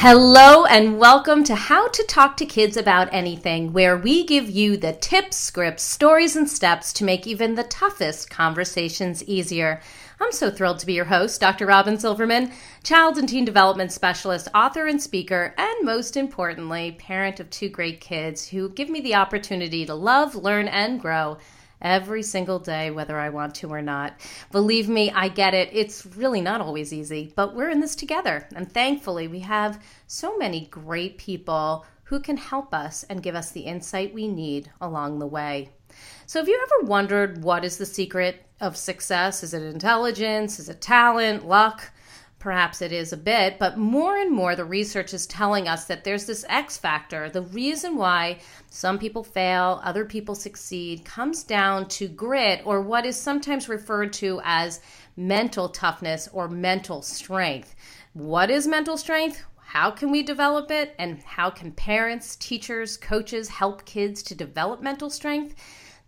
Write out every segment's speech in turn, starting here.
Hello, and welcome to How to Talk to Kids About Anything, where we give you the tips, scripts, stories, and steps to make even the toughest conversations easier. I'm so thrilled to be your host, Dr. Robin Silverman, child and teen development specialist, author, and speaker, and most importantly, parent of two great kids who give me the opportunity to love, learn, and grow every single day, whether I want to or not. Believe me, I get it. It's really not always easy, but we're in this together. And thankfully, we have so many great people who can help us and give us the insight we need along the way. So, have you ever wondered what is the secret of success? Is it intelligence? Is it talent? Luck? Perhaps it is a bit, but more and more the research is telling us that there's this X factor. The reason why some people fail, other people succeed, comes down to grit or what is sometimes referred to as mental toughness or mental strength. What is mental strength? How can we develop it? And how can parents, teachers, coaches help kids to develop mental strength?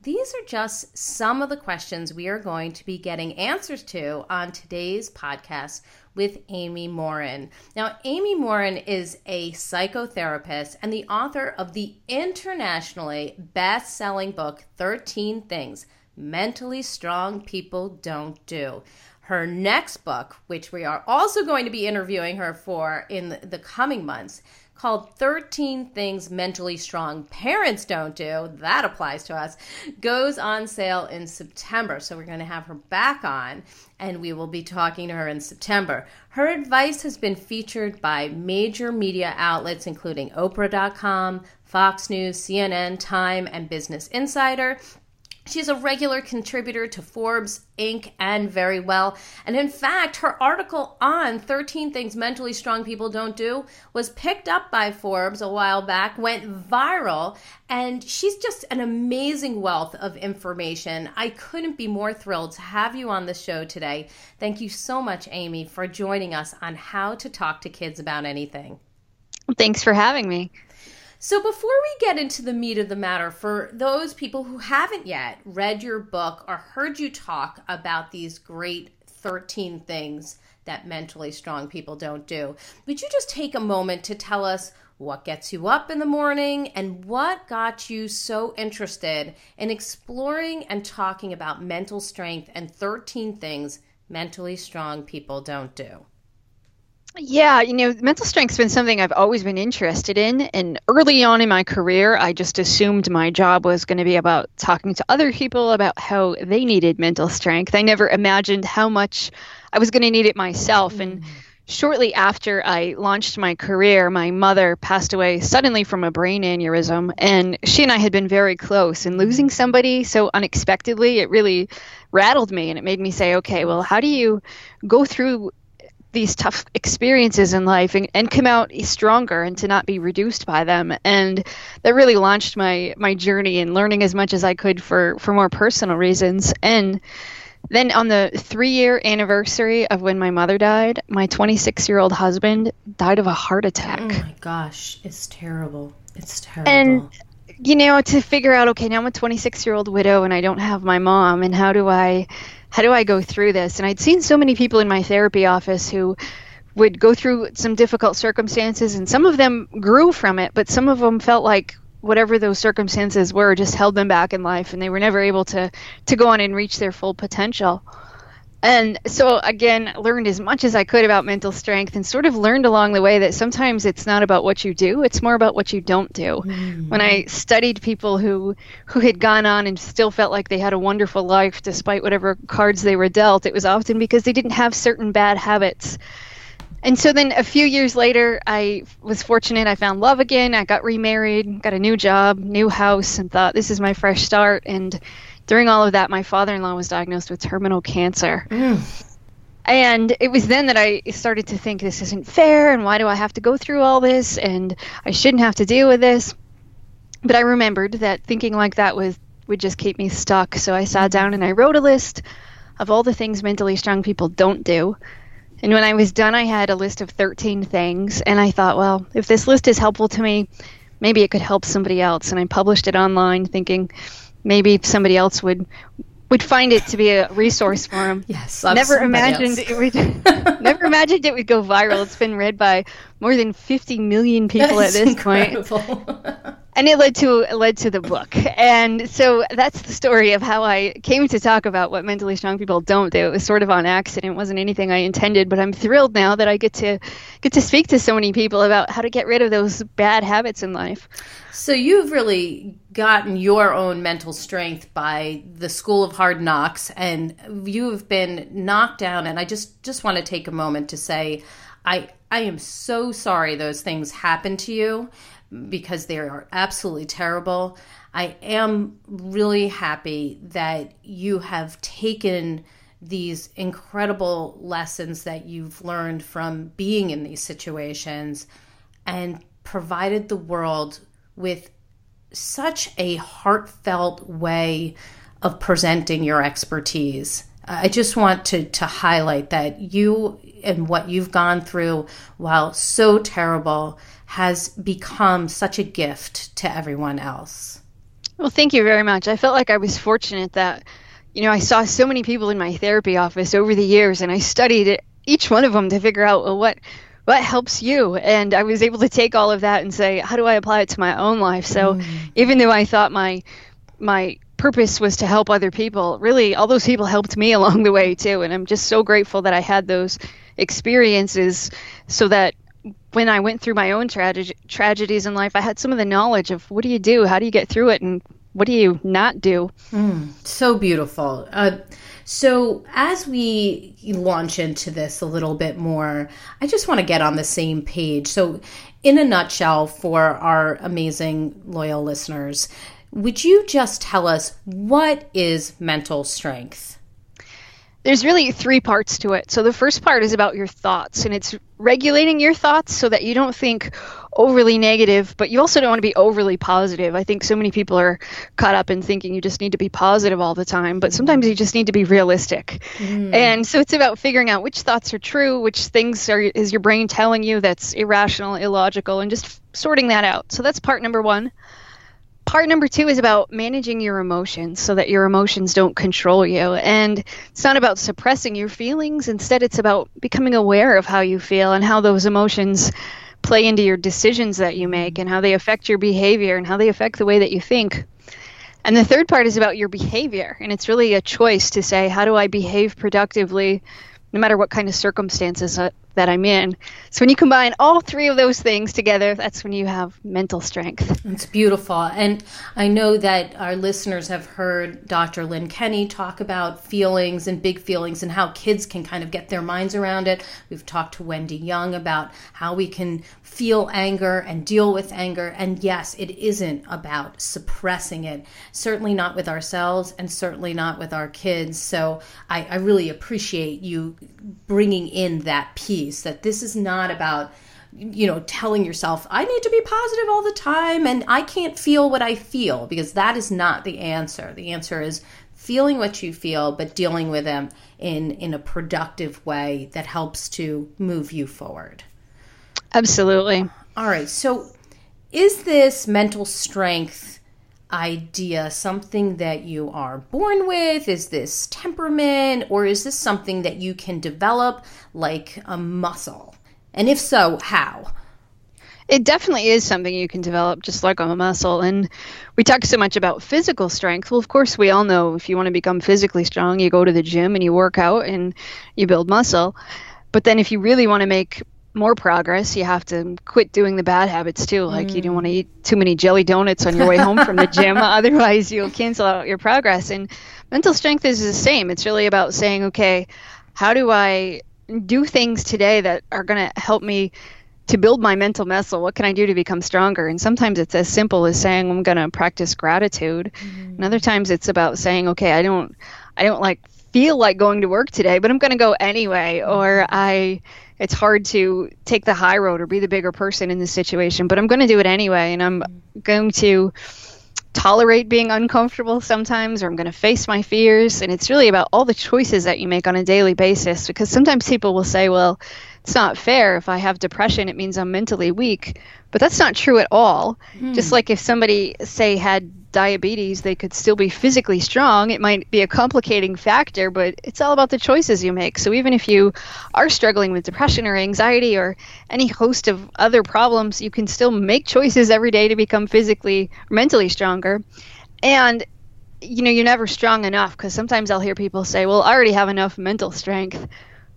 These are just some of the questions we are going to be getting answers to on today's podcast with Amy Morin. Now, Amy Morin is a psychotherapist and the author of the internationally best selling book, 13 Things Mentally Strong People Don't Do. Her next book, which we are also going to be interviewing her for in the coming months, called 13 Things Mentally Strong Parents Don't Do, that applies to us, goes on sale in September. So we're going to have her back on and we will be talking to her in September. Her advice has been featured by major media outlets including Oprah.com, Fox News, CNN, Time, and Business Insider. She's a regular contributor to Forbes, Inc., and Verywell. And in fact, her article on 13 Things Mentally Strong People Don't Do was picked up by Forbes a while back, went viral, and she's just an amazing wealth of information. I couldn't be more thrilled to have you on the show today. Thank you so much, Amy, for joining us on how to talk to kids about anything. Thanks for having me. So, before we get into the meat of the matter, for those people who haven't yet read your book or heard you talk about these great 13 things that mentally strong people don't do, would you just take a moment to tell us what gets you up in the morning and what got you so interested in exploring and talking about mental strength and 13 things mentally strong people don't do? Yeah, you know, mental strength's been something I've always been interested in. And early on in my career, I just assumed my job was going to be about talking to other people about how they needed mental strength. I never imagined how much I was going to need it myself. Mm. And shortly after I launched my career, my mother passed away suddenly from a brain aneurysm. And she and I had been very close. And losing somebody so unexpectedly, it really rattled me. And it made me say, okay, well, how do you go through these tough experiences in life and, and come out stronger and to not be reduced by them. And that really launched my my journey in learning as much as I could for for more personal reasons. And then on the three year anniversary of when my mother died my 26 year old husband died of a heart attack. Oh my gosh it's terrible. It's terrible. And you know to figure out okay now i'm a 26 year old widow and i don't have my mom and how do i how do I go through this? And I'd seen so many people in my therapy office who would go through some difficult circumstances, and some of them grew from it, but some of them felt like whatever those circumstances were just held them back in life, and they were never able to to go on and reach their full potential and so again learned as much as i could about mental strength and sort of learned along the way that sometimes it's not about what you do it's more about what you don't do. Mm-hmm. when i studied people who who had gone on and still felt like they had a wonderful life despite whatever cards they were dealt it was often because they didn't have certain bad habits. And so then a few years later i was fortunate i found love again i got remarried got a new job new house and thought this is my fresh start. And during all of that, my father in law was diagnosed with terminal cancer. Mm. And it was then that I started to think this isn't fair and why do I have to go through all this and I shouldn't have to deal with this. But I remembered that thinking like that was would just keep me stuck. So I sat down and I wrote a list of all the things mentally strong people don't do. And when I was done, I had a list of 13 things. And I thought, well, if this list is helpful to me, maybe it could help somebody else. And I published it online thinking maybe somebody else would would find it to be a resource for them. Yes, never imagined else. it would. never imagined it would go viral. It's been read by more than 50 million people at this incredible. point. and it led to led to the book. And so that's the story of how i came to talk about what mentally strong people don't do. It was sort of on accident. It wasn't anything i intended but i'm thrilled now that i get to get to speak to so many people about how to get rid of those bad habits in life. So you've really gotten your own mental strength by the school of hard knocks and you have been knocked down. And i just just want to take a moment to say i i am so sorry those things happened to you because they are absolutely terrible. I am really happy that you have taken these incredible lessons that you've learned from being in these situations and provided the world with such a heartfelt way of presenting your expertise. I just want to, to highlight that you and what you've gone through, while so terrible, has become such a gift to everyone else. Well, thank you very much. I felt like I was fortunate that, you know, I saw so many people in my therapy office over the years and I studied it, each one of them to figure out well, what what helps you and i was able to take all of that and say how do i apply it to my own life so mm. even though i thought my my purpose was to help other people really all those people helped me along the way too and i'm just so grateful that i had those experiences so that when I went through my own trage- tragedies in life, I had some of the knowledge of what do you do, how do you get through it, and what do you not do. Mm, so beautiful. Uh, so, as we launch into this a little bit more, I just want to get on the same page. So, in a nutshell, for our amazing loyal listeners, would you just tell us what is mental strength? There's really three parts to it. So the first part is about your thoughts, and it's regulating your thoughts so that you don't think overly negative, but you also don't want to be overly positive. I think so many people are caught up in thinking you just need to be positive all the time, but sometimes you just need to be realistic. Mm. And so it's about figuring out which thoughts are true, which things are is your brain telling you that's irrational, illogical, and just sorting that out. So that's part number 1 part number two is about managing your emotions so that your emotions don't control you. And it's not about suppressing your feelings. Instead, it's about becoming aware of how you feel and how those emotions play into your decisions that you make and how they affect your behavior and how they affect the way that you think. And the third part is about your behavior. And it's really a choice to say, how do I behave productively no matter what kind of circumstances uh, that I'm in. So when you combine all three of those things together, that's when you have mental strength. It's beautiful. And I know that our listeners have heard Dr. Lynne Kenney talk about feelings and big feelings and how kids can kind of get their minds around it. We've talked to Wendy Young about how we can feel anger and deal with anger. And yes, it isn't about suppressing it, certainly not with ourselves and certainly not with our kids. So I, I really appreciate you bringing in that piece that this is not about you know telling yourself i need to be positive all the time and i can't feel what i feel because that is not the answer. The answer is feeling what you feel but dealing with them in in a productive way that helps to move you forward. Absolutely. All right so is this mental strength idea something that you are born with? Is this temperament? Or is this something that you can develop like a muscle? And if so, how? It definitely is something you can develop just like a muscle. And we talk so much about physical strength. Well, of course, we all know if you want to become physically strong, you go to the gym and you work out and you build muscle. But then if you really want to make more progress, you have to quit doing the bad habits too. Like mm. you don't want to eat too many jelly donuts on your way home from the gym, otherwise you'll cancel out your progress. And mental strength is the same. It's really about saying, okay, how do I do things today that are going to help me to build my mental muscle? What can I do to become stronger? And sometimes it's as simple as saying I'm going to practice gratitude. Mm. And other times it's about saying, okay, I don't I don't like feel like going to work today, but I'm going to go anyway. Or I, it's hard to take the high road or be the bigger person in this situation, but I'm going to do it anyway. And I'm going to tolerate being uncomfortable sometimes, or I'm going to face my fears. And it's really about all the choices that you make on a daily basis because sometimes people will say, well, it's not fair. If I have depression, it means I'm mentally weak. But that's not true at all. Hmm. Just like if somebody, say, had diabetes, they could still be physically strong. It might be a complicating factor, but it's all about the choices you make. So even if you are struggling with depression or anxiety or any host of other problems, you can still make choices every day to become physically or mentally stronger. And you know, you're never strong enough because sometimes I'll hear people say, "Well, I already have enough mental strength."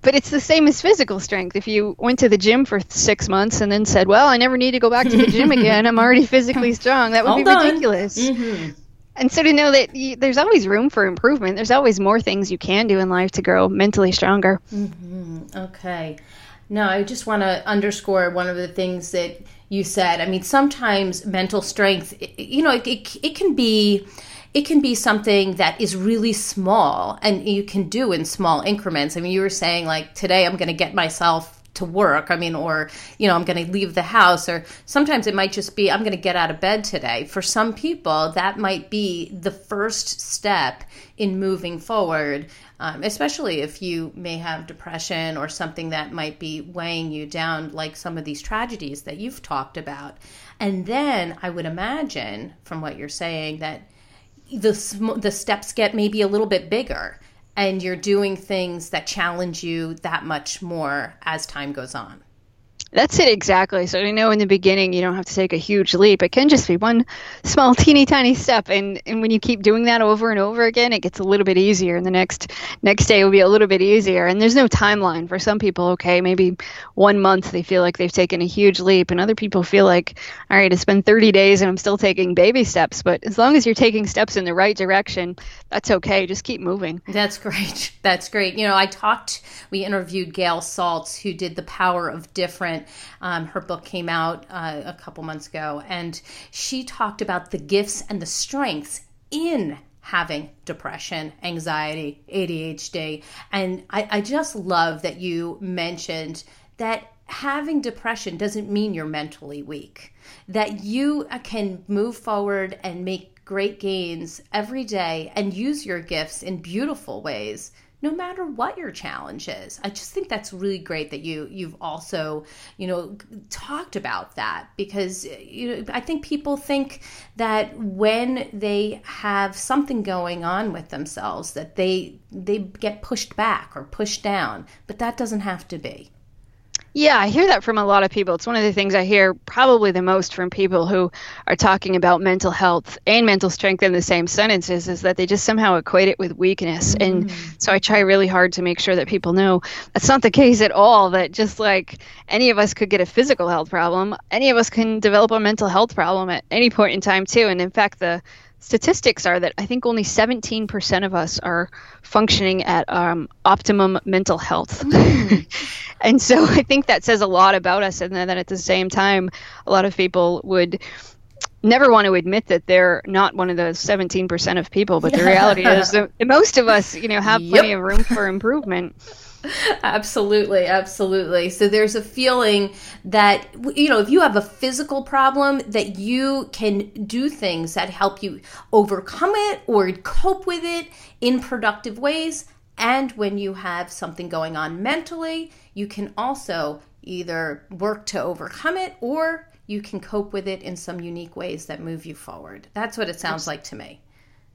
But it's the same as physical strength. If you went to the gym for six months and then said, "Well, I never need to go back to the gym again. I'm already physically strong," that would All be done. ridiculous. Mm-hmm. And so to know that you, there's always room for improvement. There's always more things you can do in life to grow mentally stronger. Mm-hmm. Okay. No, I just want to underscore one of the things that you said. I mean, sometimes mental strength, you know, it, it, it can be it can be something that is really small and you can do in small increments. I mean, you were saying like today I'm going to get myself to work. I mean, or, you know, I'm going to leave the house, or sometimes it might just be, I'm going to get out of bed today. For some people, that might be the first step in moving forward, um, especially if you may have depression or something that might be weighing you down, like some of these tragedies that you've talked about. And then I would imagine, from what you're saying, that the the steps get maybe a little bit bigger and you're doing things that challenge you that much more as time goes on. That's it exactly. So I know in the beginning you don't have to take a huge leap. It can just be one small, teeny tiny step, and and when you keep doing that over and over again, it gets a little bit easier. And the next next day will be a little bit easier. And there's no timeline for some people. Okay, maybe one month they feel like they've taken a huge leap, and other people feel like, all right, it's been 30 days and I'm still taking baby steps. But as long as you're taking steps in the right direction, that's okay. Just keep moving. That's great. That's great. You know, I talked. We interviewed Gail Saltz, who did the Power of Different um, her book came out uh, a couple months ago, and she talked about the gifts and the strengths in having depression, anxiety, ADHD. And I, I just love that you mentioned that having depression doesn't mean you're mentally weak, that you can move forward and make great gains every day and use your gifts in beautiful ways no matter what your challenge is. I just think that's really great that you you've also, you know, talked about that because you know, I think people think that when they have something going on with themselves that they they get pushed back or pushed down, but that doesn't have to be. Yeah, I hear that from a lot of people. It's one of the things I hear probably the most from people who are talking about mental health and mental strength in the same sentences is that they just somehow equate it with weakness. Mm-hmm. And so I try really hard to make sure that people know that's not the case at all. That just like any of us could get a physical health problem, any of us can develop a mental health problem at any point in time, too. And in fact, the statistics are that I think only 17% of us are functioning at um, optimum mental health. Mm. and so I think that says a lot about us. And then at the same time, a lot of people would never want to admit that they're not one of those 17% of people. But the reality is that most of us, you know, have plenty yep. of room for improvement. Absolutely, absolutely. So there's a feeling that you know, if you have a physical problem that you can do things that help you overcome it or cope with it in productive ways. And when you have something going on mentally, you can also either work to overcome it or you can cope with it in some unique ways that move you forward. That's what it sounds like to me.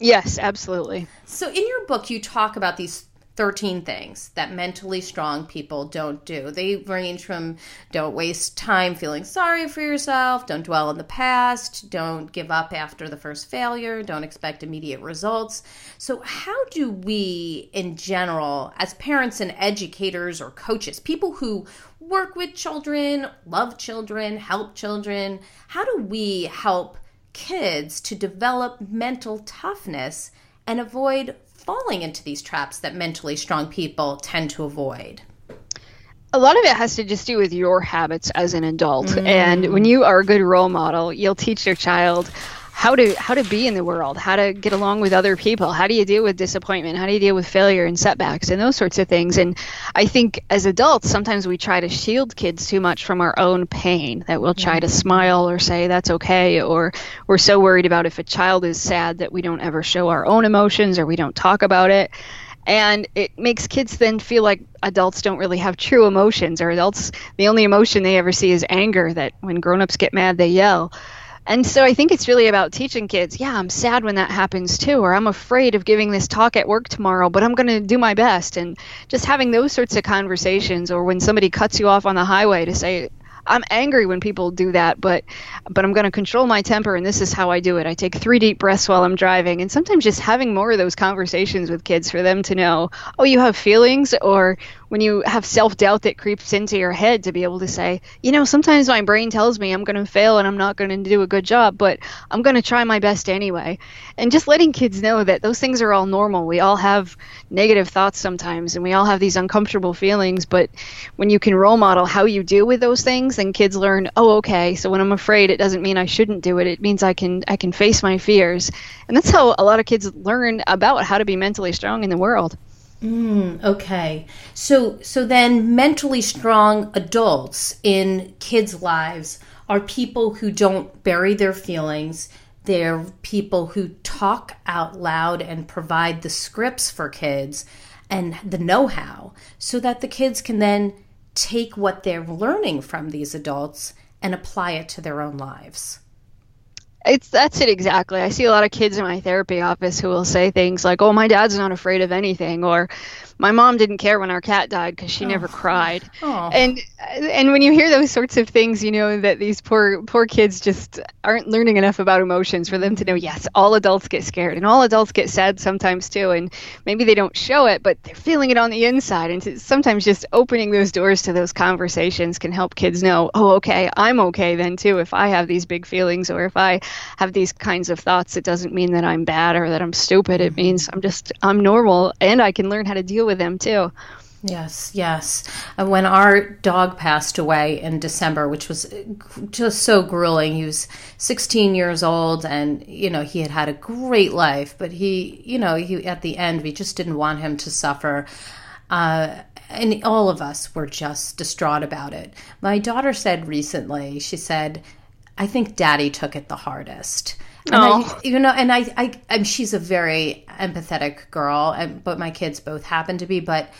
Yes, absolutely. So, in your book, you talk about these 13 things that mentally strong people don't do. They range from don't waste time feeling sorry for yourself, don't dwell in the past, don't give up after the first failure, don't expect immediate results. So, how do we, in general, as parents and educators or coaches, people who work with children, love children, help children, how do we help kids to develop mental toughness and avoid falling into these traps that mentally strong people tend to avoid? A lot of it has to just do with your habits as an adult. Mm. And when you are a good role model, you'll teach your child how to how to be in the world, how to get along with other people, how do you deal with disappointment, how do you deal with failure and setbacks and those sorts of things. And I think as adults, sometimes we try to shield kids too much from our own pain. That we'll try mm-hmm. to smile or say that's okay, or we're so worried about if a child is sad that we don't ever show our own emotions or we don't talk about it and it makes kids then feel like adults don't really have true emotions or adults the only emotion they ever see is anger that when grown-ups get mad they yell and so I think it's really about teaching kids, yeah, I'm sad when that happens too, or I'm afraid of giving this talk at work tomorrow, but I'm going to do my best. And just having those sorts of conversations, or when somebody cuts you off on the highway to say, I'm angry when people do that, but but I'm going to control my temper, and this is how I do it. I take three deep breaths while I'm driving, and sometimes just having more of those conversations with kids for them to know, oh, you have feelings, or when you have self doubt that creeps into your head to be able to say, you know, sometimes my brain tells me I'm going to fail and I'm not going to do a good job, but I'm going to try my best anyway. And just letting kids know that those things are all normal. We all have negative thoughts sometimes and we all have these uncomfortable feelings, but when you can role model how you deal with those things, then kids learn, oh, okay, so when I'm afraid, it doesn't mean I shouldn't do it. It means I can I can face my fears. And that's how a lot of kids learn about how to be mentally strong in the world. Mm, okay. So so then mentally strong adults in kids' lives are people who don't bury their feelings. They're people who talk out loud and provide the scripts for kids and the know-how so that the kids can then take what they're learning from these adults and apply it to their own lives. It's that's it exactly. I see a lot of kids in my therapy office who will say things like, "Oh, my dad's not afraid of anything," or my mom didn't care when our cat died because she oh. never cried. Oh. And and when you hear those sorts of things, you know that these poor poor kids just aren't learning enough about emotions for them to know. Yes, all adults get scared, and all adults get sad sometimes too. And maybe they don't show it, but they're feeling it on the inside. And sometimes just opening those doors to those conversations can help kids know, oh, okay, I'm okay then too. If I have these big feelings or if I have these kinds of thoughts, it doesn't mean that I'm bad or that I'm stupid. It mm-hmm. means I'm just I'm normal, and I can learn how to deal with them too. Yes, yes. Uh, when our dog passed away in December, which was just so grueling, he was 16 years old and, you know, he had had a great life, but he, you know, he, at the end, we just didn't want him to suffer. Uh, and all of us were just distraught about it. My daughter said recently, she said, I think daddy took it the hardest. Oh. You know, and I, I, and she's a very empathetic girl, and, but my kids both happen to be. But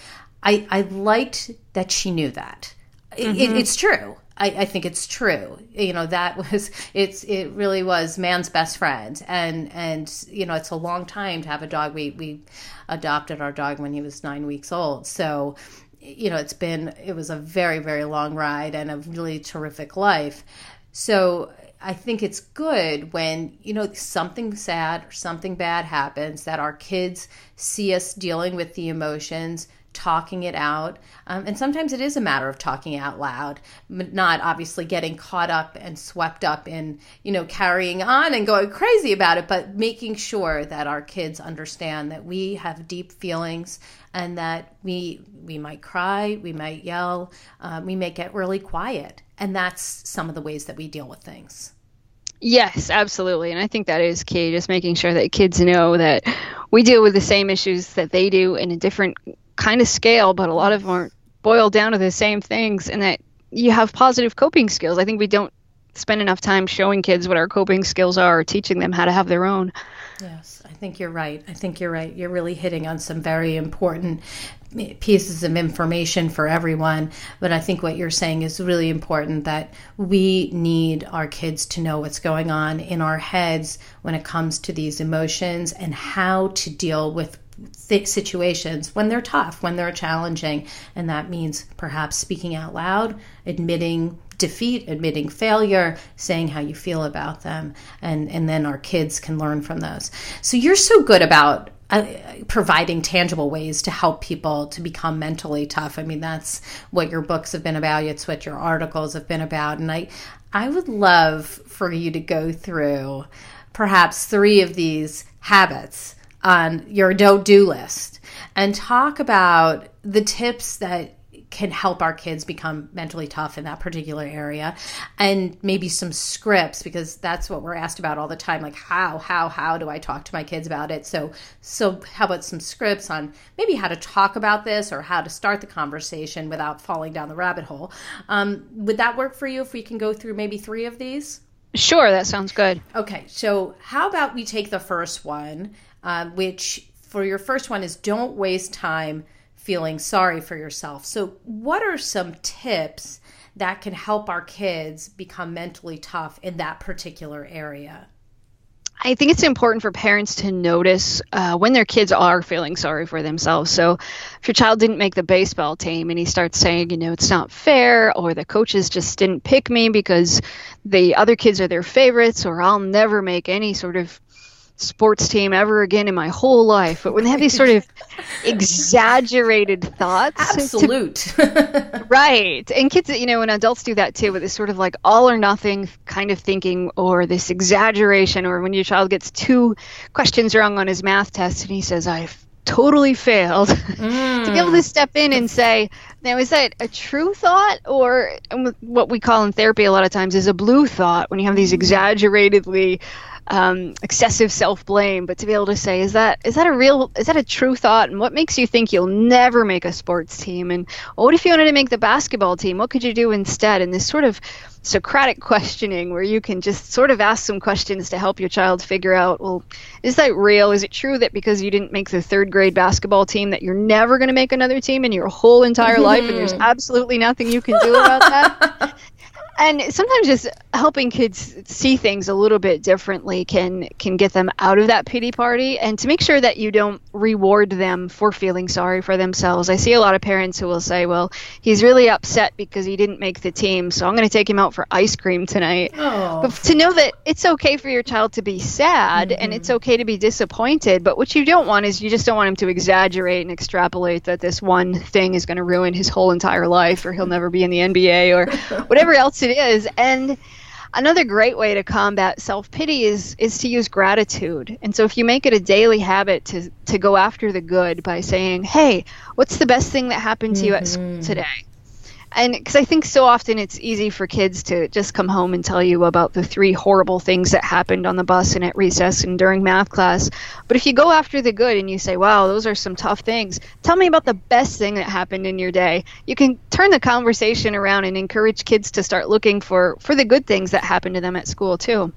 I, I liked that she knew that. Mm-hmm. It, it's true. I, I, think it's true. You know, that was it's it really was man's best friend, and and you know, it's a long time to have a dog. We we adopted our dog when he was nine weeks old, so you know, it's been it was a very very long ride and a really terrific life. So I think it's good when, you know, something sad or something bad happens that our kids see us dealing with the emotions, talking it out. Um, and sometimes it is a matter of talking out loud, but not obviously getting caught up and swept up in, you know, carrying on and going crazy about it, but making sure that our kids understand that we have deep feelings and that we we might cry, we might yell, uh, we may get really quiet and that's some of the ways that we deal with things. Yes, absolutely. And I think that is key, just making sure that kids know that we deal with the same issues that they do in a different kind of scale, but a lot of them are boiled down to the same things and that you have positive coping skills. I think we don't spend enough time showing kids what our coping skills are or teaching them how to have their own. Yes, I think you're right. I think you're right. You're really hitting on some very important pieces of information for everyone. But I think what you're saying is really important that we need our kids to know what's going on in our heads when it comes to these emotions and how to deal with situations when they're tough, when they're challenging. And that means perhaps speaking out loud, admitting defeat, admitting failure, saying how you feel about them, and, and then our kids can learn from those. So you're so good about uh, providing tangible ways to help people to become mentally tough. I mean, that's what your books have been about. It's what your articles have been about. And I, I would love for you to go through perhaps three of these habits on your don't do list and talk about the tips that can help our kids become mentally tough in that particular area. And maybe some scripts because that's what we're asked about all the time like how how how do i talk to my kids about it? So so how about some scripts on maybe how to talk about this or how to start the conversation without falling down the rabbit hole? Um, would that work for you if we can go through maybe three of these? Sure, that sounds good. Okay, so how about we take the first one, um, which for your first one is don't waste time feeling sorry for yourself. So, what are some tips that can help our kids become mentally tough in that particular area? I think it's important for parents to notice uh, when their kids are feeling sorry for themselves. So, if your child didn't make the baseball team and he starts saying, you know, it's not fair, or the coaches just didn't pick me because the other kids are their favorites, or I'll never make any sort of sports team ever again in my whole life. But when they have these sort of exaggerated thoughts, absolute, to, right? And kids, you know, when adults do that too, with this sort of like all or nothing kind of thinking, or this exaggeration, or when your child gets two questions wrong on his math test and he says, "I've totally failed," mm. to be able to step in and say, "Now, is that a true thought, or what we call in therapy a lot of times is a blue thought?" When you have these mm. exaggeratedly um, excessive self blame, but to be able to say, is that is that a real is that a true thought? And what makes you think you'll never make a sports team? And well, what if you wanted to make the basketball team? What could you do instead? And this sort of Socratic questioning where you can just sort of ask some questions to help your child figure out, well, is that real? Is it true that because you didn't make the third grade basketball team that you're never going to make another team in your whole entire life and there's absolutely nothing you can do about that? and sometimes just helping kids see things a little bit differently can can get them out of that pity party and to make sure that you don't reward them for feeling sorry for themselves i see a lot of parents who will say well he's really upset because he didn't make the team so i'm going to take him out for ice cream tonight oh. but to know that it's okay for your child to be sad mm-hmm. and it's okay to be disappointed but what you don't want is you just don't want him to exaggerate and extrapolate that this one thing is going to ruin his whole entire life or he'll never be in the nba or whatever else it is. And another great way to combat self pity is is to use gratitude. And so if you make it a daily habit to to go after the good by saying, "Hey, what's the best thing that happened to you mm-hmm. at school mm-hmm. today?" And because I think so often it's easy for kids to just come home and tell you about the three horrible things that happened on the bus and at recess and during math class. But if you go after the good and you say, wow, those are some tough things, tell me about the best thing that happened in your day. You can turn the conversation around and encourage kids to start looking for, for the good things that happened to them at school, too.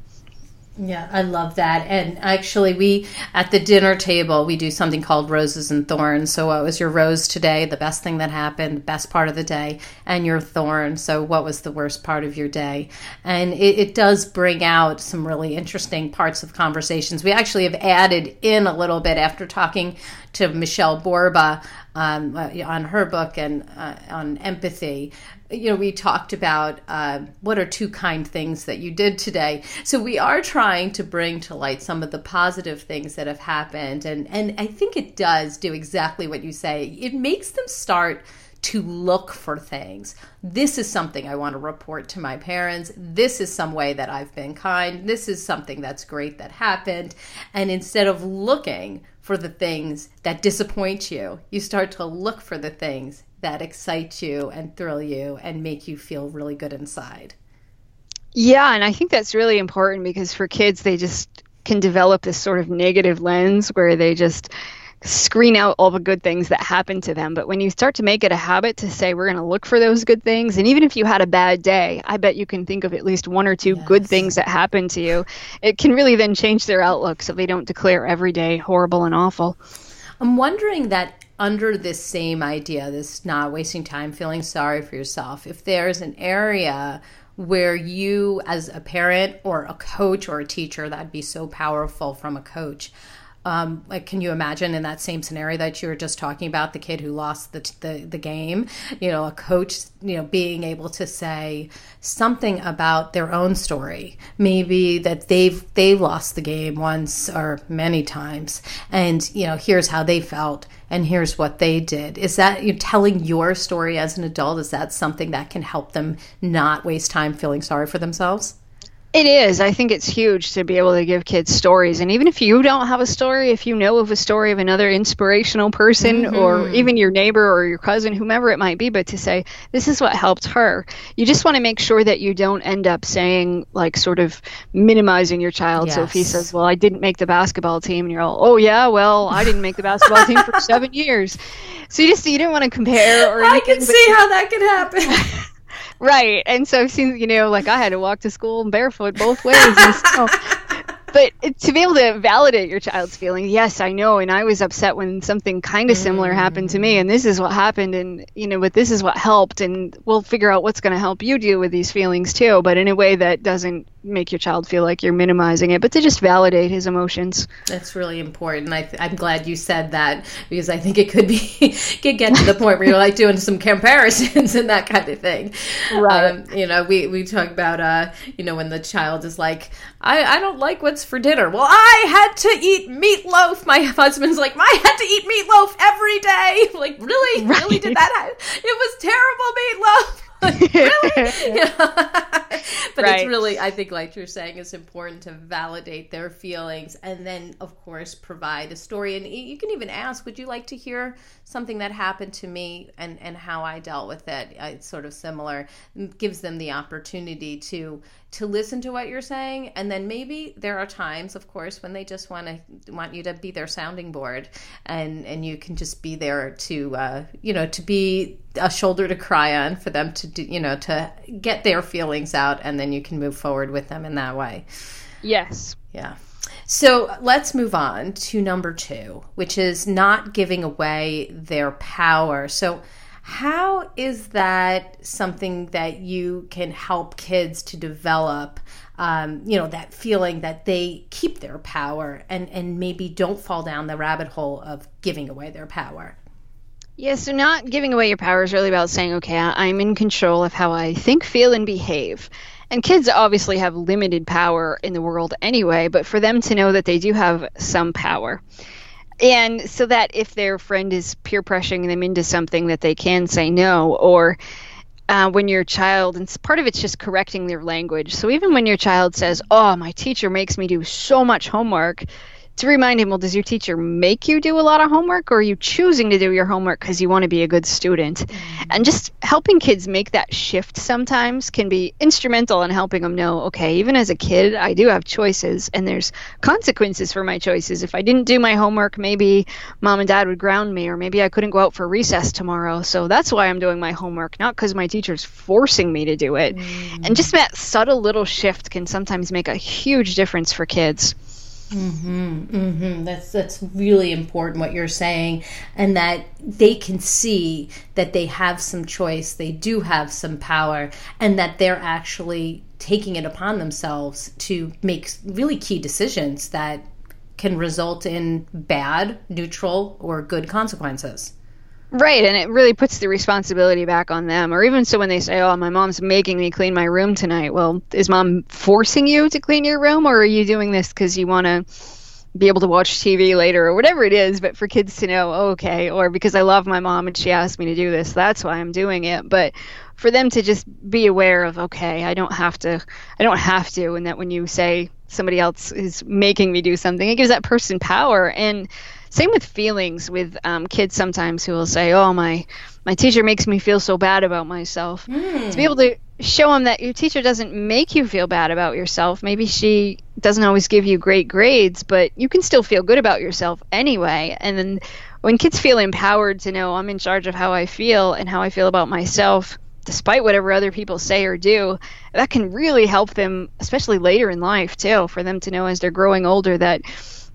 Yeah, I love that. And actually, we at the dinner table we do something called roses and thorns. So, what was your rose today? The best thing that happened, the best part of the day, and your thorn. So, what was the worst part of your day? And it, it does bring out some really interesting parts of conversations. We actually have added in a little bit after talking to Michelle Borba um, uh, on her book and uh, on empathy you know, we talked about uh, what are two kind things that you did today. So we are trying to bring to light some of the positive things that have happened, and and I think it does do exactly what you say. It makes them start to look for things. This is something I want to report to my parents. This is some way that I've been kind. This is something that's great that happened. And instead of looking for the things that disappoint you, you start to look for the things that excite you and thrill you and make you feel really good inside. Yeah, and I think that's really important because for kids, they just can develop this sort of negative lens where they just screen out all the good things that happen to them. But when you start to make it a habit to say, we're going to look for those good things, and even if you had a bad day, I bet you can think of at least one or two yes. good things that happened to you. It can really then change their outlook so they don't declare every day horrible and awful. I'm wondering that under this same idea, this not wasting time, feeling sorry for yourself, if there's an area where you, as a parent or a coach or a teacher, that'd be so powerful from a coach. Um, like, can you imagine in that same scenario that you were just talking about, the kid who lost the, the, the game, you know, a coach, you know, being able to say something about their own story, maybe that they've they lost the game once or many times, and you know, here's how they felt, and here's what they did. Is that you telling your story as an adult? Is that something that can help them not waste time feeling sorry for themselves? It is. I think it's huge to be able to give kids stories. And even if you don't have a story, if you know of a story of another inspirational person mm-hmm. or even your neighbor or your cousin, whomever it might be, but to say, this is what helped her, you just want to make sure that you don't end up saying, like, sort of minimizing your child. Yes. So if he says, well, I didn't make the basketball team, and you're all, oh, yeah, well, I didn't make the basketball team for seven years. So you just, you don't want to compare or anything. I can see how that could happen. Right. And so since you know, like I had to walk to school barefoot both ways. And so but to be able to validate your child's feelings, yes, I know, and I was upset when something kind of similar happened to me, mm. and this is what happened, and you know, but this is what helped, and we'll figure out what's going to help you deal with these feelings too, but in a way that doesn't make your child feel like you're minimizing it, but to just validate his emotions. That's really important. I am glad you said that because I think it could be could get to the point where you're like doing some comparisons and that kind of thing. Right. Um, you know, we we talk about uh, you know, when the child is like, I I don't like what's for dinner. Well, I had to eat meatloaf. My husband's like, I had to eat meatloaf every day. Like, really, right. really did that? It was terrible meatloaf. Really? yeah. but right. it's really, I think, like you're saying, it's important to validate their feelings and then, of course, provide a story. And you can even ask, would you like to hear something that happened to me and, and how I dealt with it? It's sort of similar. Gives them the opportunity to to listen to what you're saying and then maybe there are times of course when they just want to want you to be their sounding board and and you can just be there to uh, you know to be a shoulder to cry on for them to do, you know to get their feelings out and then you can move forward with them in that way yes yeah so let's move on to number two which is not giving away their power so how is that something that you can help kids to develop? Um, you know, that feeling that they keep their power and, and maybe don't fall down the rabbit hole of giving away their power. Yeah, so not giving away your power is really about saying, okay, I'm in control of how I think, feel, and behave. And kids obviously have limited power in the world anyway, but for them to know that they do have some power. And so that if their friend is peer pressuring them into something that they can say no or uh, when your child and part of it's just correcting their language. So even when your child says oh my teacher makes me do so much homework to remind him, well, does your teacher make you do a lot of homework or are you choosing to do your homework because you want to be a good student? Mm-hmm. And just helping kids make that shift sometimes can be instrumental in helping them know, okay, even as a kid, I do have choices and there's consequences for my choices. If I didn't do my homework, maybe mom and dad would ground me or maybe I couldn't go out for recess tomorrow. So that's why I'm doing my homework, not because my teacher's forcing me to do it. Mm-hmm. And just that subtle little shift can sometimes make a huge difference for kids. Mm-hmm, mm-hmm. That's that's really important what you're saying, and that they can see that they have some choice, they do have some power, and that they're actually taking it upon themselves to make really key decisions that can result in bad, neutral, or good consequences. Right, and it really puts the responsibility back on them. Or even so when they say, "Oh, my mom's making me clean my room tonight." Well, is mom forcing you to clean your room or are you doing this cuz you want to be able to watch TV later or whatever it is, but for kids to know, oh, okay, or because I love my mom and she asked me to do this, that's why I'm doing it. But for them to just be aware of, okay, I don't have to I don't have to and that when you say somebody else is making me do something, it gives that person power and same with feelings with um, kids sometimes who will say, "Oh, my my teacher makes me feel so bad about myself." Mm. To be able to show them that your teacher doesn't make you feel bad about yourself. Maybe she doesn't always give you great grades, but you can still feel good about yourself anyway. And then when kids feel empowered to know I'm in charge of how I feel and how I feel about myself, despite whatever other people say or do, that can really help them, especially later in life, too, for them to know as they're growing older that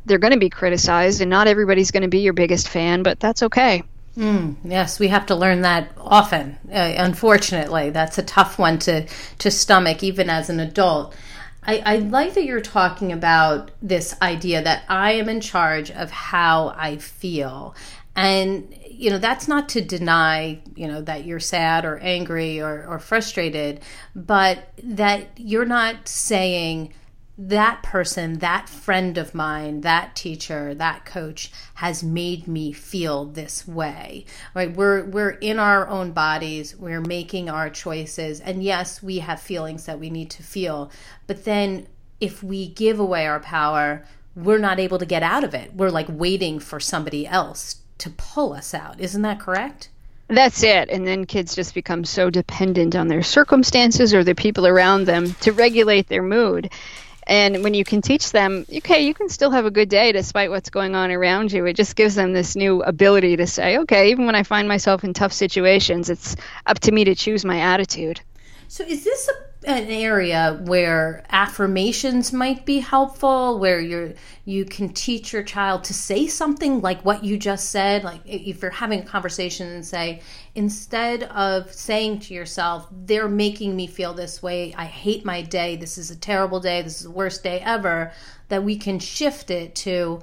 they're going to be criticized, and not everybody's going to be your biggest fan, but that's okay. Mm, yes, we have to learn that often. Uh, unfortunately, that's a tough one to to stomach, even as an adult. I, I like that you're talking about this idea that I am in charge of how I feel, and you know that's not to deny you know that you're sad or angry or, or frustrated, but that you're not saying that person, that friend of mine, that teacher, that coach has made me feel this way. Right? We're we're in our own bodies, we're making our choices, and yes, we have feelings that we need to feel. But then if we give away our power, we're not able to get out of it. We're like waiting for somebody else to pull us out. Isn't that correct? That's it. And then kids just become so dependent on their circumstances or the people around them to regulate their mood. And when you can teach them, okay, you can still have a good day despite what's going on around you, it just gives them this new ability to say, okay, even when I find myself in tough situations, it's up to me to choose my attitude. So, is this a, an area where affirmations might be helpful, where you you can teach your child to say something like what you just said? Like if you're having a conversation and say, instead of saying to yourself, "They're making me feel this way. I hate my day. This is a terrible day. This is the worst day ever," that we can shift it to.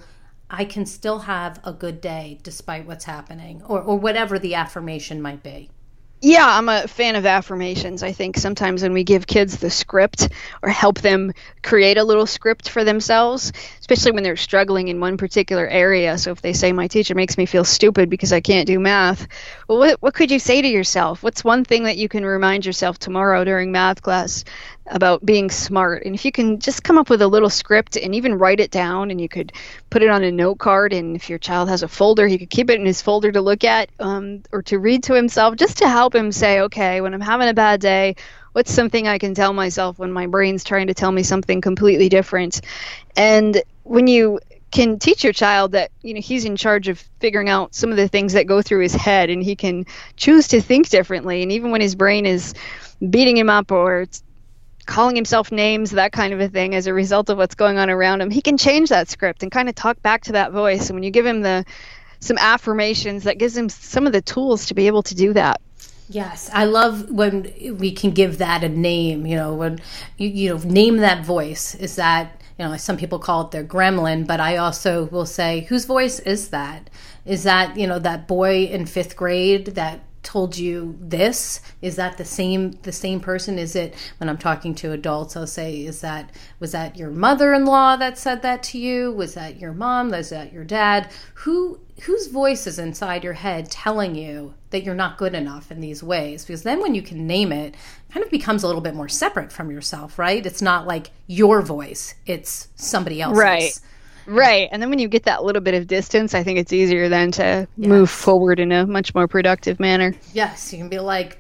I can still have a good day despite what's happening, or, or whatever the affirmation might be. Yeah, I'm a fan of affirmations. I think sometimes when we give kids the script or help them create a little script for themselves, especially when they're struggling in one particular area. So if they say, My teacher makes me feel stupid because I can't do math, well, what, what could you say to yourself? What's one thing that you can remind yourself tomorrow during math class about being smart. And if you can just come up with a little script and even write it down, and you could put it on a note card, and if your child has a folder, he could keep it in his folder to look at um, or to read to himself, just to help him say, okay, when I'm having a bad day, what's something I can tell myself when my brain's trying to tell me something completely different? And when you can teach your child that you know he's in charge of figuring out some of the things that go through his head and he can choose to think differently and even when his brain is beating him up or calling himself names, that kind of a thing, as a result of what's going on around him, he can change that script and kind of talk back to that voice. And when you give him the some affirmations, that gives him some of the tools to be able to do that. Yes, I love when we can give that a name. You know, when you, you know name that voice. Is that you know some people call it their gremlin, but I also will say whose voice is that? Is that you know that boy in fifth grade that told you this? Is that the same the same person? Is it when i'm talking to adults i'll say is that was that your mother-in-law that said that to you? Was that your mom? Was that your dad? Who whose voice is inside your head telling you that you're not good enough in these ways? Because then when you can name it, it kind of becomes a little bit more separate from yourself right? It's not like your voice it's somebody else's. Right Right. And then when you get that little bit of distance, I think it's easier then to yes. move forward in a much more productive manner. Yes. You can be like,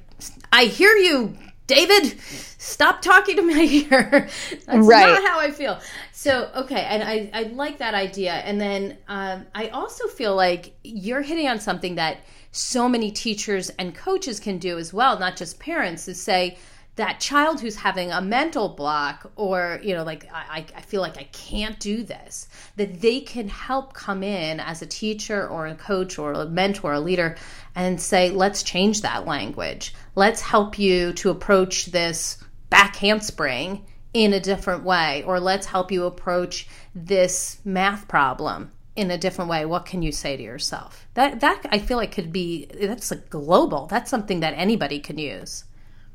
I hear you, David. Stop talking to my ear. That's right. not how I feel. So, okay. And I, I like that idea. And then um, I also feel like you're hitting on something that so many teachers and coaches can do as well, not just parents, is say, that child who's having a mental block or you know like I, I feel like i can't do this that they can help come in as a teacher or a coach or a mentor a leader and say let's change that language. Let's help you to approach this back handspring in a different way or let's help you approach this math problem in a different way. What can you say to yourself? That that i feel like could be that's a global. That's something that anybody can use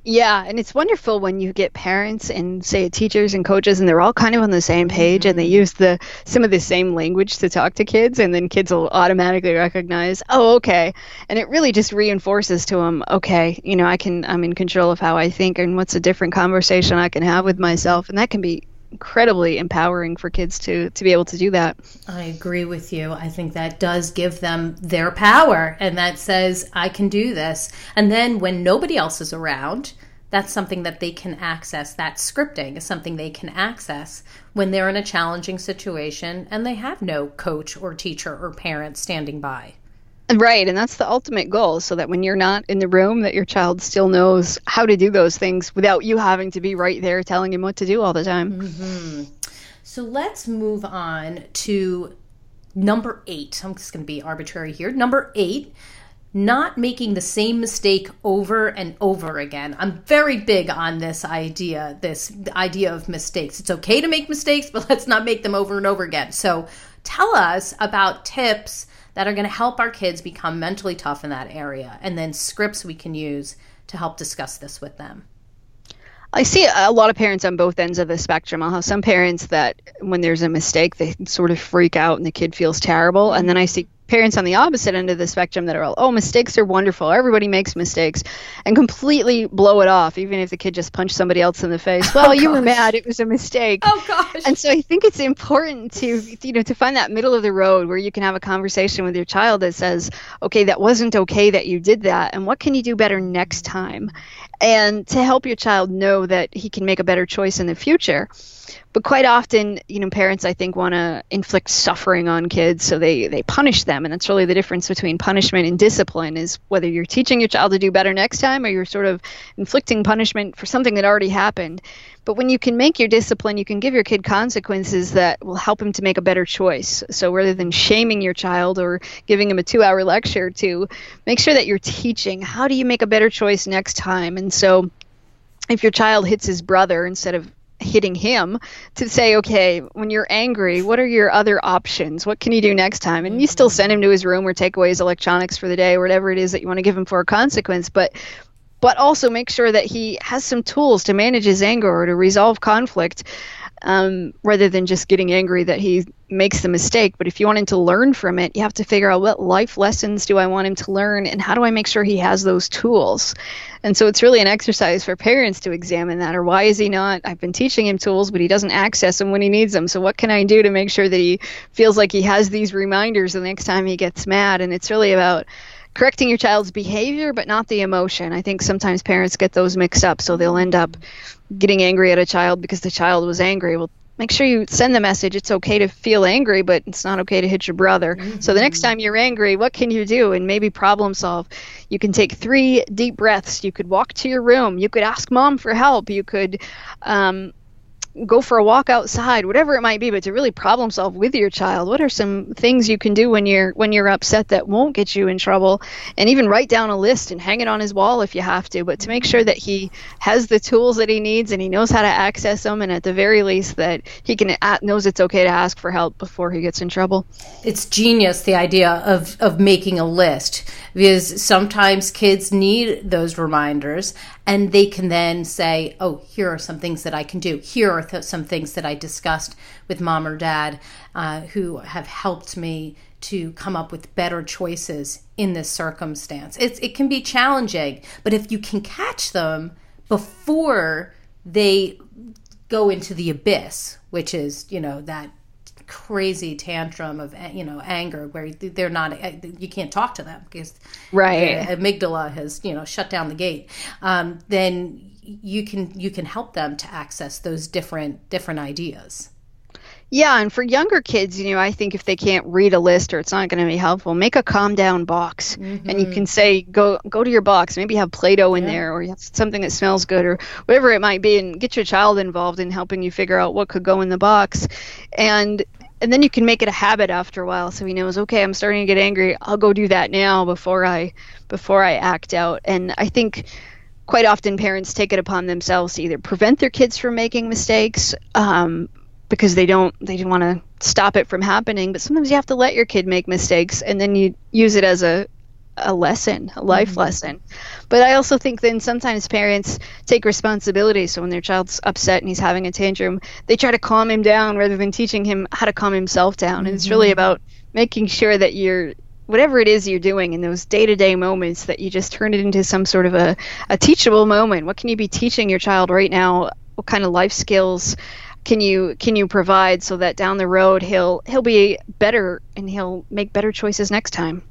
yeah, and it's wonderful when you get parents and say teachers and coaches and they're all kind of on the same page mm-hmm. and they mm-hmm. use the some of the same language to talk to kids and then kids will automatically recognize, "Oh, okay." And it really just reinforces to them, "Okay, you know, I can I'm in control of how I think and what's a different conversation I can have with myself." And that can be incredibly empowering for kids to to be able to do that. I agree with you. I think that does give them their power and that says I can do this. And then when nobody else is around, that's something that they can access. That scripting is something they can access when they're in a challenging situation and they have no coach or teacher or parent standing by. Right, and that's the ultimate goal so that when you're not in the room that your child still knows how to do those things without you having to be right there telling him what to do all the time. Mm-hmm. So let's move on to number 8. I'm just going to be arbitrary here. Number 8, not making the same mistake over and over again. I'm very big on this idea, this idea of mistakes. It's okay to make mistakes, but let's not make them over and over again. So tell us about tips that are going to help our kids become mentally tough in that area, and then scripts we can use to help discuss this with them. I see a lot of parents on both ends of the spectrum. I'll have some parents that when there's a mistake, they sort of freak out and the kid feels terrible. And then I see parents on the opposite end of the spectrum that are all, oh, mistakes are wonderful. Everybody makes mistakes and completely blow it off, even if the kid just punched somebody else in the face. Well, oh, you were mad. It was a mistake. Oh, gosh. And so I think it's important to, you know, to find that middle of the road where you can have a conversation with your child that says, okay, that wasn't okay that you did that. And what can you do better next time? And to help your child know that he can make a better choice in the future but quite often you know parents i think want to inflict suffering on kids so they they punish them. And that's really the difference between punishment and discipline is whether you're teaching your child to do better next time or you're sort of inflicting punishment for something that already happened. But when you can make your discipline you can give your kid consequences that will help him to make a better choice. So rather than shaming your child or giving him a two hour lecture to make sure that you're teaching how do you make a better choice next time? And so if your child hits his brother instead of hitting him to say, okay, when you're angry, what are your other options? What can you do next time? And you mm-hmm. still send him to his room or take away his electronics for the day or whatever it is that you want to give him for a consequence. But but also make sure that he has some tools to manage his anger or to resolve conflict um, rather than just getting angry that he makes the mistake. But if you want him to learn from it, you have to figure out what life lessons do I want him to learn and how do I make sure he has those tools. And so it's really an exercise for parents to examine that or why is he not? I've been teaching him tools, but he doesn't access them when he needs them. So what can I do to make sure that he feels like he has these reminders the next time he gets mad? And it's really about correcting your child's behavior but not the emotion. I think sometimes parents get those mixed up, so they'll end up getting angry at a child because the child was angry. Well, make sure you send the message it's okay to feel angry, but it's not okay to hit your brother. Mm-hmm. So the next time you're angry, what can you do? And maybe problem solve. You can take three deep breaths. You could walk to your room. You could ask mom for help. You could um, go for a walk outside, whatever it might be, but to really problem solve with your child. What are some things you can do when you're when you're upset that won't get you in trouble? And even write down a list and hang it on his wall if you have to, but to make sure that he has the tools that he needs and he knows how to access them and at the very least that he can knows it's okay to ask for help before he gets in trouble. It's genius the idea of of making a list because sometimes kids need those reminders and they can then say, oh, here are some things that I can do. Here are th- some things that I discussed with mom or dad uh, who have helped me to come up with better choices in this circumstance. It's, it can be challenging, but if you can catch them before they go into the abyss, which is, you know, that crazy tantrum of you know anger where they're not you can't talk to them because right amygdala has you know shut down the gate um, then you can you can help them to access those different different ideas yeah, and for younger kids, you know, I think if they can't read a list or it's not going to be helpful, make a calm down box, mm-hmm. and you mm-hmm. can say, go go to your box. Maybe have Play-Doh in yeah. there, or something that smells good, or whatever it might be, and get your child involved in helping you figure out what could go in the box, and and then you can make it a habit after a while. So he knows okay i'm starting to get angry. I'll go do that now before i before i act out. And i think quite often parents take it upon themselves to either prevent their kids from making mistakes um, because they don't they don't want to stop it from happening. But sometimes you have to let your kid make mistakes and then you use it as a a lesson, a life mm-hmm. lesson. But I also think then sometimes parents take responsibility. So when their child's upset and he's having a tantrum, they try to calm him down rather than teaching him how to calm himself down. And mm-hmm. it's really mm-hmm. about making sure that you're whatever it is you're doing in those day-to-day moments that you just turn it into some sort of a, a teachable moment what can you be teaching your child right now what kind of life skills can you can you provide so that down the road he'll he'll be better and he'll make better choices next time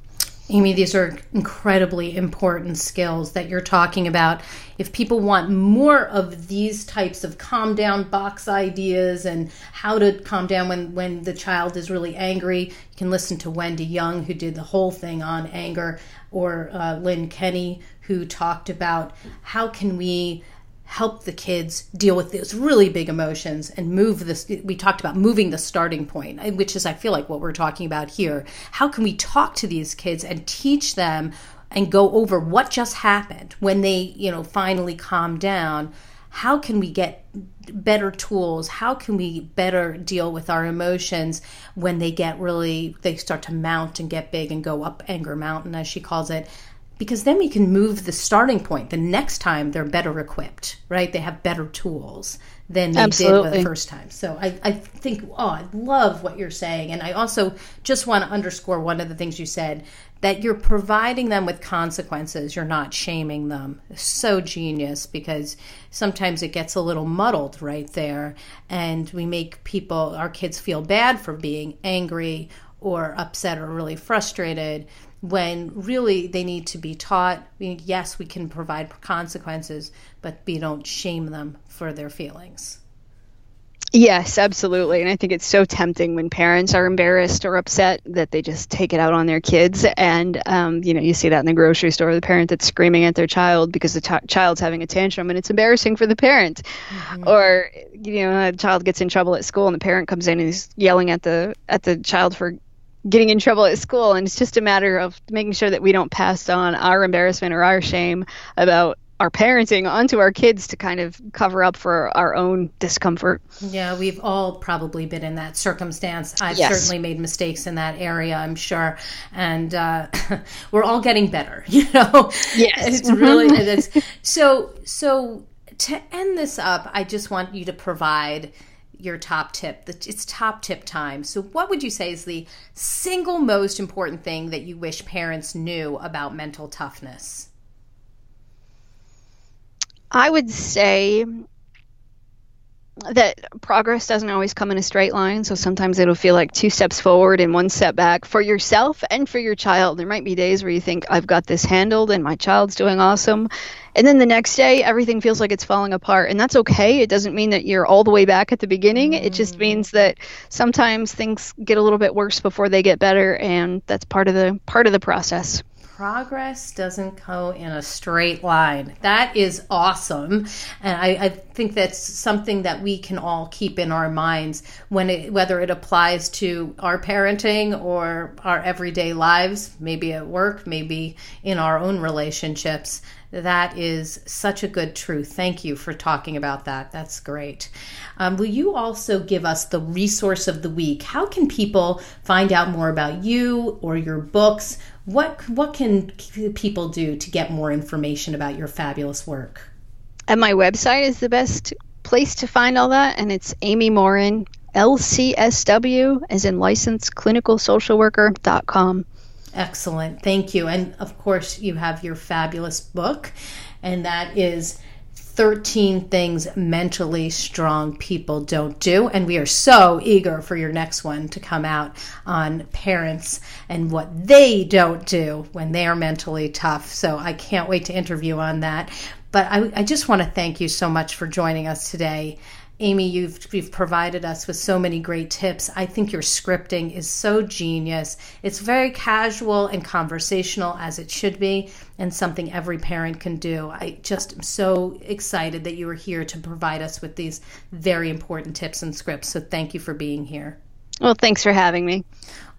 Amy, these are incredibly important skills that you're talking about. If people want more of these types of calm down box ideas and how to calm down when, when the child is really angry, you can listen to Wendy Young, who did the whole thing on anger, or uh, Lynne Kenney, who talked about how can we help the kids deal with those really big emotions and move this we talked about moving the starting point which is i feel like what we're talking about here. How can we talk to these kids and teach them and go over what just happened when they you know finally calm down? How can we get better tools? How can we better deal with our emotions when they get really they start to mount and get big and go up anger mountain as she calls it because then we can move the starting point. The next time they're better equipped, right? They have better tools than they Absolutely. did the first time. So I, I think, oh, I love what you're saying. And I also just want to underscore one of the things you said that you're providing them with consequences. You're not shaming them. So genius because sometimes it gets a little muddled right there. And we make people, our kids, feel bad for being angry or upset or really frustrated when really they need to be taught. Yes, we can provide consequences, but we don't shame them for their feelings. Yes, absolutely. And I think it's so tempting when parents are embarrassed or upset that they just take it out on their kids. And, um, you know, you see that in the grocery store, the parent that's screaming at their child because the t- child's having a tantrum and it's embarrassing for the parent. Mm-hmm. Or, you know, a child gets in trouble at school and the parent comes in and is yelling at the at the child for getting in trouble at school and it's just a matter of making sure that we don't pass on our embarrassment or our shame about our parenting onto our kids to kind of cover up for our own discomfort. Yeah, we've all probably been in that circumstance. I've yes. certainly made mistakes in that area, I'm sure, and uh, we're all getting better. You know, yes, it's really it's, so. So to end this up, I just want you to provide your top tip. It's top tip time. So, what would you say is the single most important thing that you wish parents knew about mental toughness? I would say that progress doesn't always come in a straight line. So sometimes it'll feel like two steps forward and one step back for yourself and for your child. There might be days where you think, I've got this handled and my child's doing awesome. And then the next day, everything feels like it's falling apart. And that's okay. It doesn't mean that you're all the way back at the beginning. Mm-hmm. It just mm. means that sometimes things get a little bit worse before they get better. And that's part of the part of the process progress doesn't go in a straight line. That is awesome. And I, I, think that's something that we can all keep in our minds when it, whether it applies to our parenting or our everyday lives, maybe at work, maybe in our own relationships. That is such a good truth. Thank you for talking about that. That's great. Um, will you also give us the resource of the week? How can people find out more about you or your books? What what can people do to get more information about your fabulous work? And my website is the best place to find all that, and it's Amy Morin, LCSW, as in licensed clinical social worker.com. Excellent. Thank you. And of course, you have your fabulous book, and that is 13 Things Mentally Strong People Don't Do. And we are so eager for your next one to come out on parents and what they don't do when they are mentally tough. So I can't wait to interview on that. But I, I just want to thank you so much for joining us today Amy, you've you've provided us with so many great tips. I think your scripting is so genius. It's very casual and conversational as it should be, and something every parent can do. I just am so excited that you are here to provide us with these very important tips and scripts. So thank you for being here. Well, thanks for having me.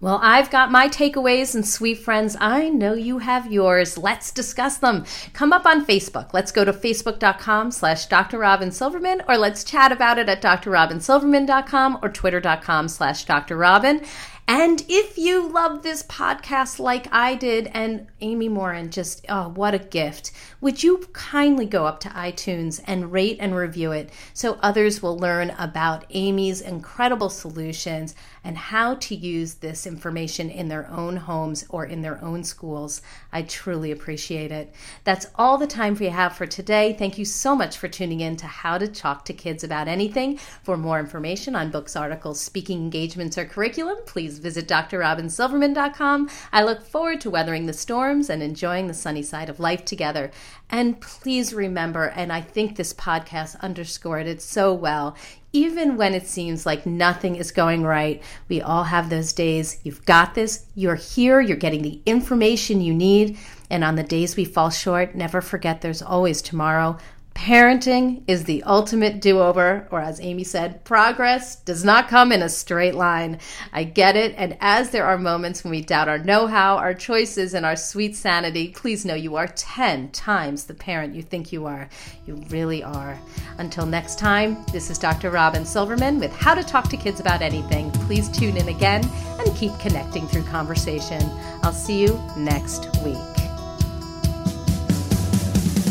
Well, I've got my takeaways, and sweet friends, I know you have yours. Let's discuss them. Come up on Facebook. Let's go to facebook.com slash Dr. Robin Silverman, or let's chat about it at drrobinsilverman.com or twitter.com slash Dr. Robin. And if you love this podcast like I did, and Amy Morin, just oh, what a gift. Would you kindly go up to iTunes and rate and review it so others will learn about Amy's incredible solutions and how to use this information in their own homes or in their own schools? I truly appreciate it. That's all the time we have for today. Thank you so much for tuning in to How to Talk to Kids About Anything. For more information on books, articles, speaking engagements, or curriculum, please visit drrobinsilverman.com. I look forward to weathering the storms and enjoying the sunny side of life together. And please remember, and I think this podcast underscored it so well, even when it seems like nothing is going right, we all have those days. You've got this. You're here. You're getting the information you need. And on the days we fall short, never forget there's always tomorrow. Parenting is the ultimate do over, or as Amy said, progress does not come in a straight line. I get it. And as there are moments when we doubt our know how, our choices, and our sweet sanity, please know you are 10 times the parent you think you are. You really are. Until next time, this is Dr. Robin Silverman with How to Talk to Kids About Anything. Please tune in again and keep connecting through conversation. I'll see you next week.